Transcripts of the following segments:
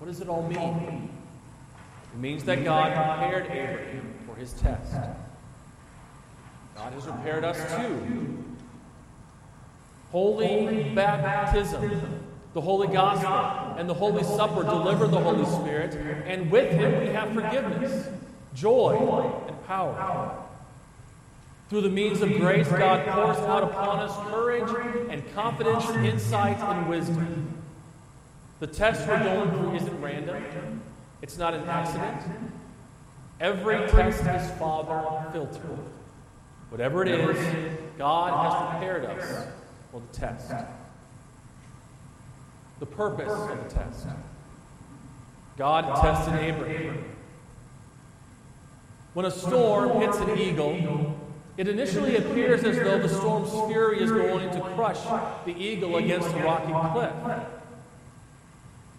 What does it all mean? It means that God prepared Abraham for his test. God has prepared us too. Holy baptism, the Holy Gospel, and the Holy Supper deliver the Holy Spirit, and with Him we have forgiveness, joy, and power. Through the means of grace, God pours out upon us courage and confidence, insight, and wisdom. The test we're going through isn't random, it's not an accident. Every test is Father filtered. Whatever it is, God has prepared us for the test. The purpose of the test. God tested Abraham. When a storm hits an eagle, it initially appears as though the storm's fury is going to crush the eagle against a rocky cliff.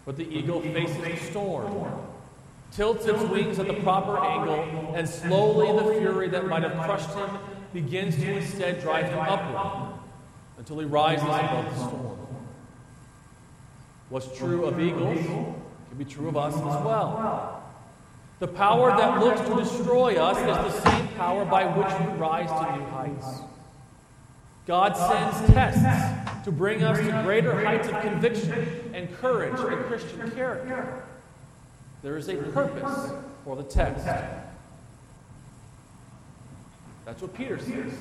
But the eagle faces the storm, tilts its wings at the proper angle, and slowly the fury that might have crushed him begins to instead drive him upward until he rises above the storm. What's true of eagles can be true of us as well. The power that looks to destroy us is the same power by which we rise to new heights. God sends tests to bring us to greater heights of conviction and courage and Christian character. There is a purpose for the text. That's what Peter says.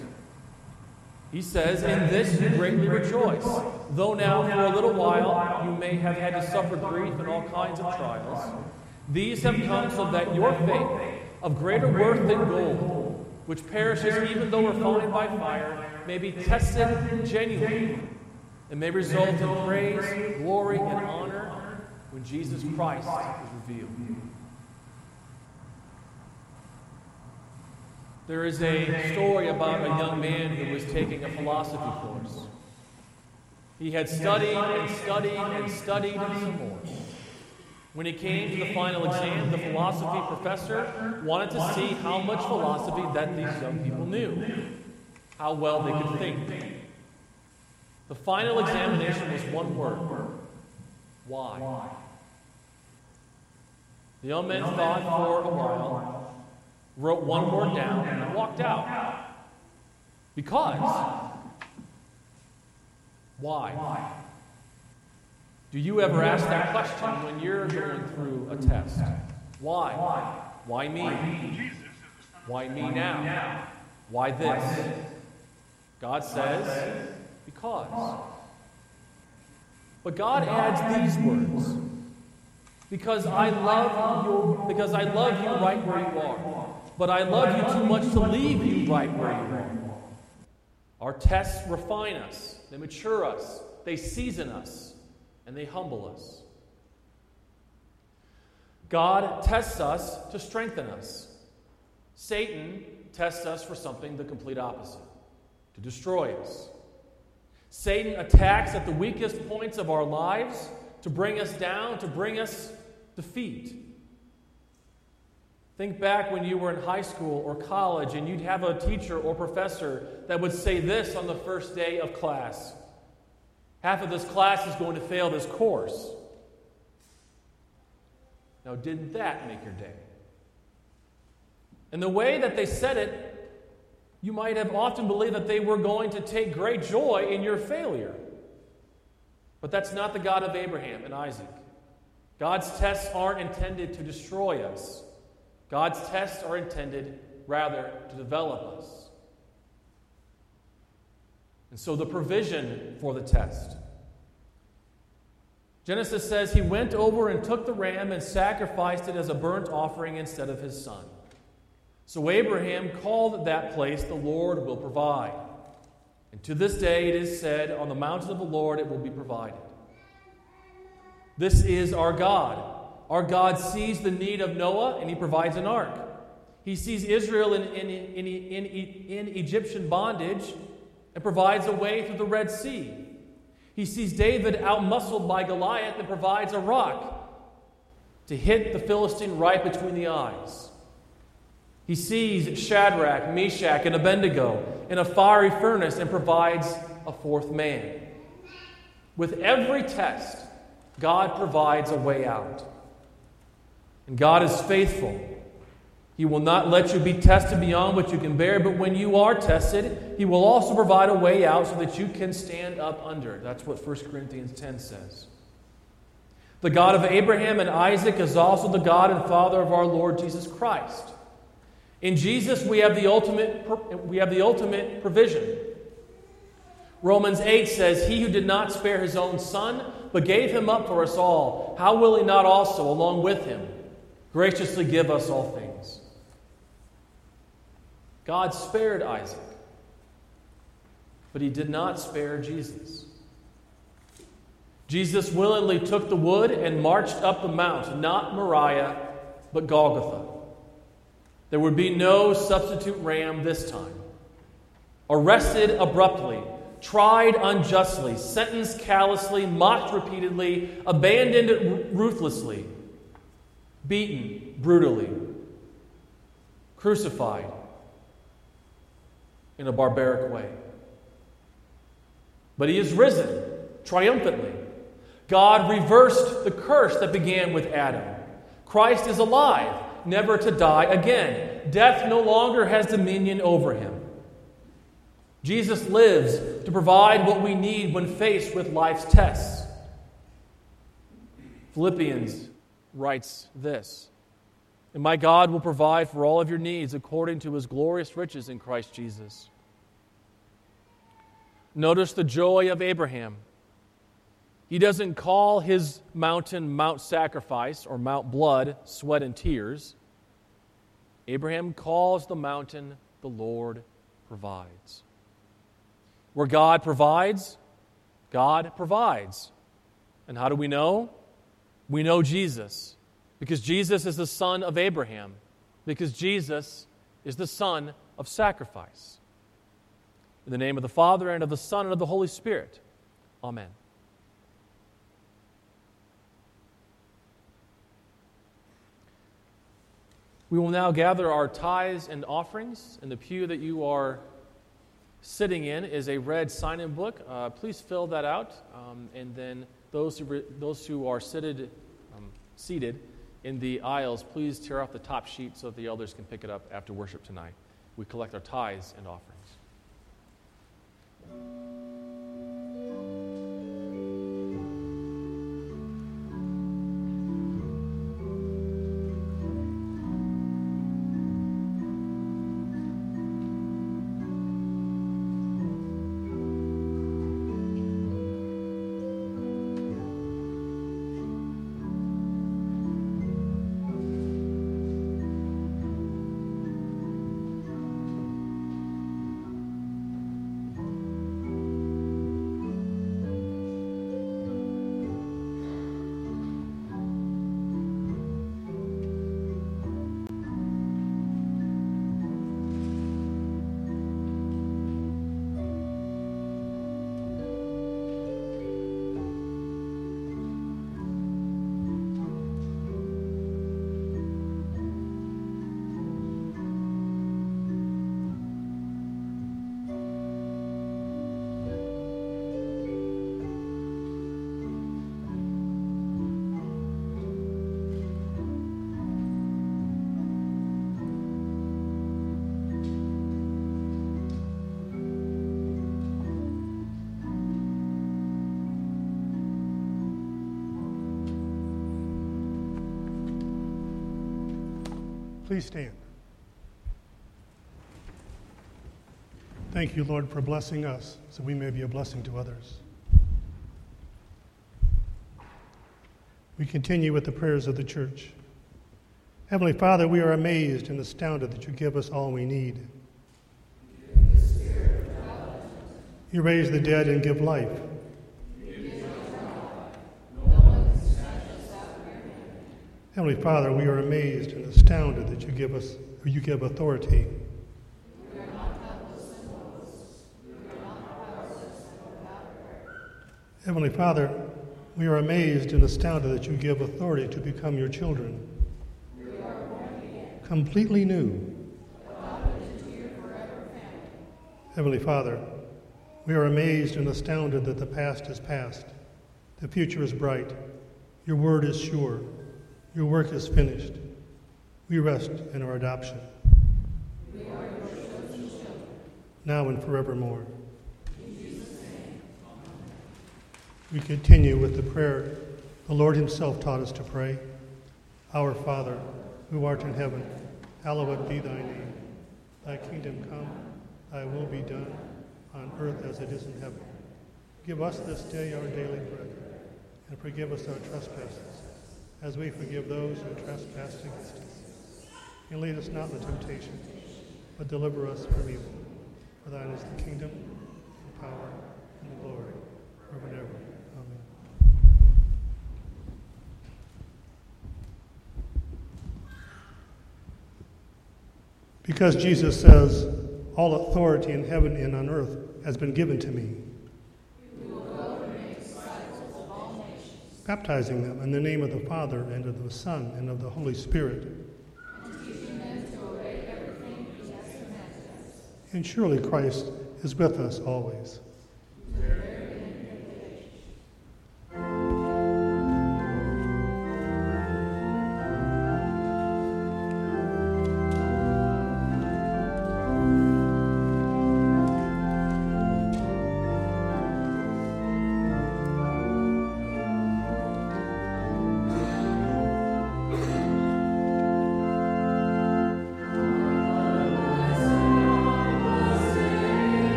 He says, In this you greatly rejoice, though now for a little while you may have had to suffer grief and all kinds of trials. These have come so that your faith, of greater worth than gold, which perishes even though refined by fire, may be tested genuinely and may result in praise, glory, and honor when Jesus Christ is revealed. There is a story about a young man who was taking a philosophy course. He had studied and studied and studied some more. When he came to the final exam, the philosophy professor wanted to see how much philosophy that these young people knew, how well they could think. The final examination was one word why? The young man thought for a while wrote one word down, and walked out. Because. Why? Do you ever ask that question when you're going through a test? Why? Why me? Why me now? Why this? God says, because. But God adds these words. Because I love you, because I love you right where you are. But I love you too much to leave you right where you are. Our tests refine us, they mature us, they season us, and they humble us. God tests us to strengthen us. Satan tests us for something the complete opposite to destroy us. Satan attacks at the weakest points of our lives to bring us down, to bring us defeat. Think back when you were in high school or college and you'd have a teacher or professor that would say this on the first day of class Half of this class is going to fail this course. Now, didn't that make your day? And the way that they said it, you might have often believed that they were going to take great joy in your failure. But that's not the God of Abraham and Isaac. God's tests aren't intended to destroy us. God's tests are intended, rather, to develop us. And so the provision for the test. Genesis says he went over and took the ram and sacrificed it as a burnt offering instead of his son. So Abraham called that place, The Lord will provide. And to this day it is said, On the mountain of the Lord it will be provided. This is our God. Our God sees the need of Noah and he provides an ark. He sees Israel in, in, in, in, Egyptian bondage and provides a way through the Red Sea. He sees David outmuscled by Goliath and provides a rock to hit the Philistine right between the eyes. He sees Shadrach, Meshach, and Abednego in a fiery furnace and provides a fourth man. With every test, God provides a way out. And God is faithful. He will not let you be tested beyond what you can bear, but when you are tested, He will also provide a way out so that you can stand up under. That's what 1 Corinthians 10 says. The God of Abraham and Isaac is also the God and Father of our Lord Jesus Christ. In Jesus, we have the ultimate, we have the ultimate provision. Romans 8 says, He who did not spare his own son, but gave him up for us all, how will he not also, along with him, graciously give us all things? God spared Isaac, but he did not spare Jesus. Jesus willingly took the wood and marched up the mount, not Moriah, but Golgotha. There would be no substitute ram this time. Arrested abruptly, tried unjustly, sentenced callously, mocked repeatedly, abandoned ruthlessly, beaten brutally, crucified in a barbaric way. But he is risen triumphantly. God reversed the curse that began with Adam. Christ is alive, never to die again. Death no longer has dominion over him. Jesus lives to provide what we need when faced with life's tests. Philippians writes this And my God will provide for all of your needs according to his glorious riches in Christ Jesus. Notice the joy of Abraham. He doesn't call his mountain Mount Sacrifice or Mount Blood, Sweat and Tears. Abraham calls the mountain the Lord provides. Where God provides, God provides. And how do we know? We know Jesus. Because Jesus is the son of Abraham. Because Jesus is the son of sacrifice. In the name of the Father, and of the Son, and of the Holy Spirit. Amen. We will now gather our tithes and offerings in the pew that you are sitting in is a red sign in book. Uh, please fill that out. Um, and then those who, re- those who are seated, um, seated in the aisles, please tear off the top sheet so that the elders can pick it up after worship tonight. We collect our tithes and offerings. Please stand. Thank you, Lord, for blessing us so we may be a blessing to others. We continue with the prayers of the church. Heavenly Father, we are amazed and astounded that you give us all we need. You raise the dead and give life. Heavenly Father, we are amazed and astounded that you give us, you give authority. Heavenly Father, we are amazed and astounded that you give authority to become your children. Completely new. Heavenly Father, we are amazed and astounded that the past is past, the future is bright, your word is sure, Your work is finished. We rest in our adoption. Now and forevermore. We continue with the prayer the Lord Himself taught us to pray. Our Father, who art in heaven, hallowed be thy name. Thy kingdom come, thy will be done, on earth as it is in heaven. Give us this day our daily bread, and forgive us our trespasses, as we forgive those who trespass against us. And lead us not into temptation, but deliver us from evil. For thine is the kingdom, the power, and the glory, forever and ever. Amen. Because Jesus says, All authority in heaven and on earth has been given to me. Baptizing them in the name of the Father, and of the Son, and of the Holy Spirit. And surely Christ is with us always.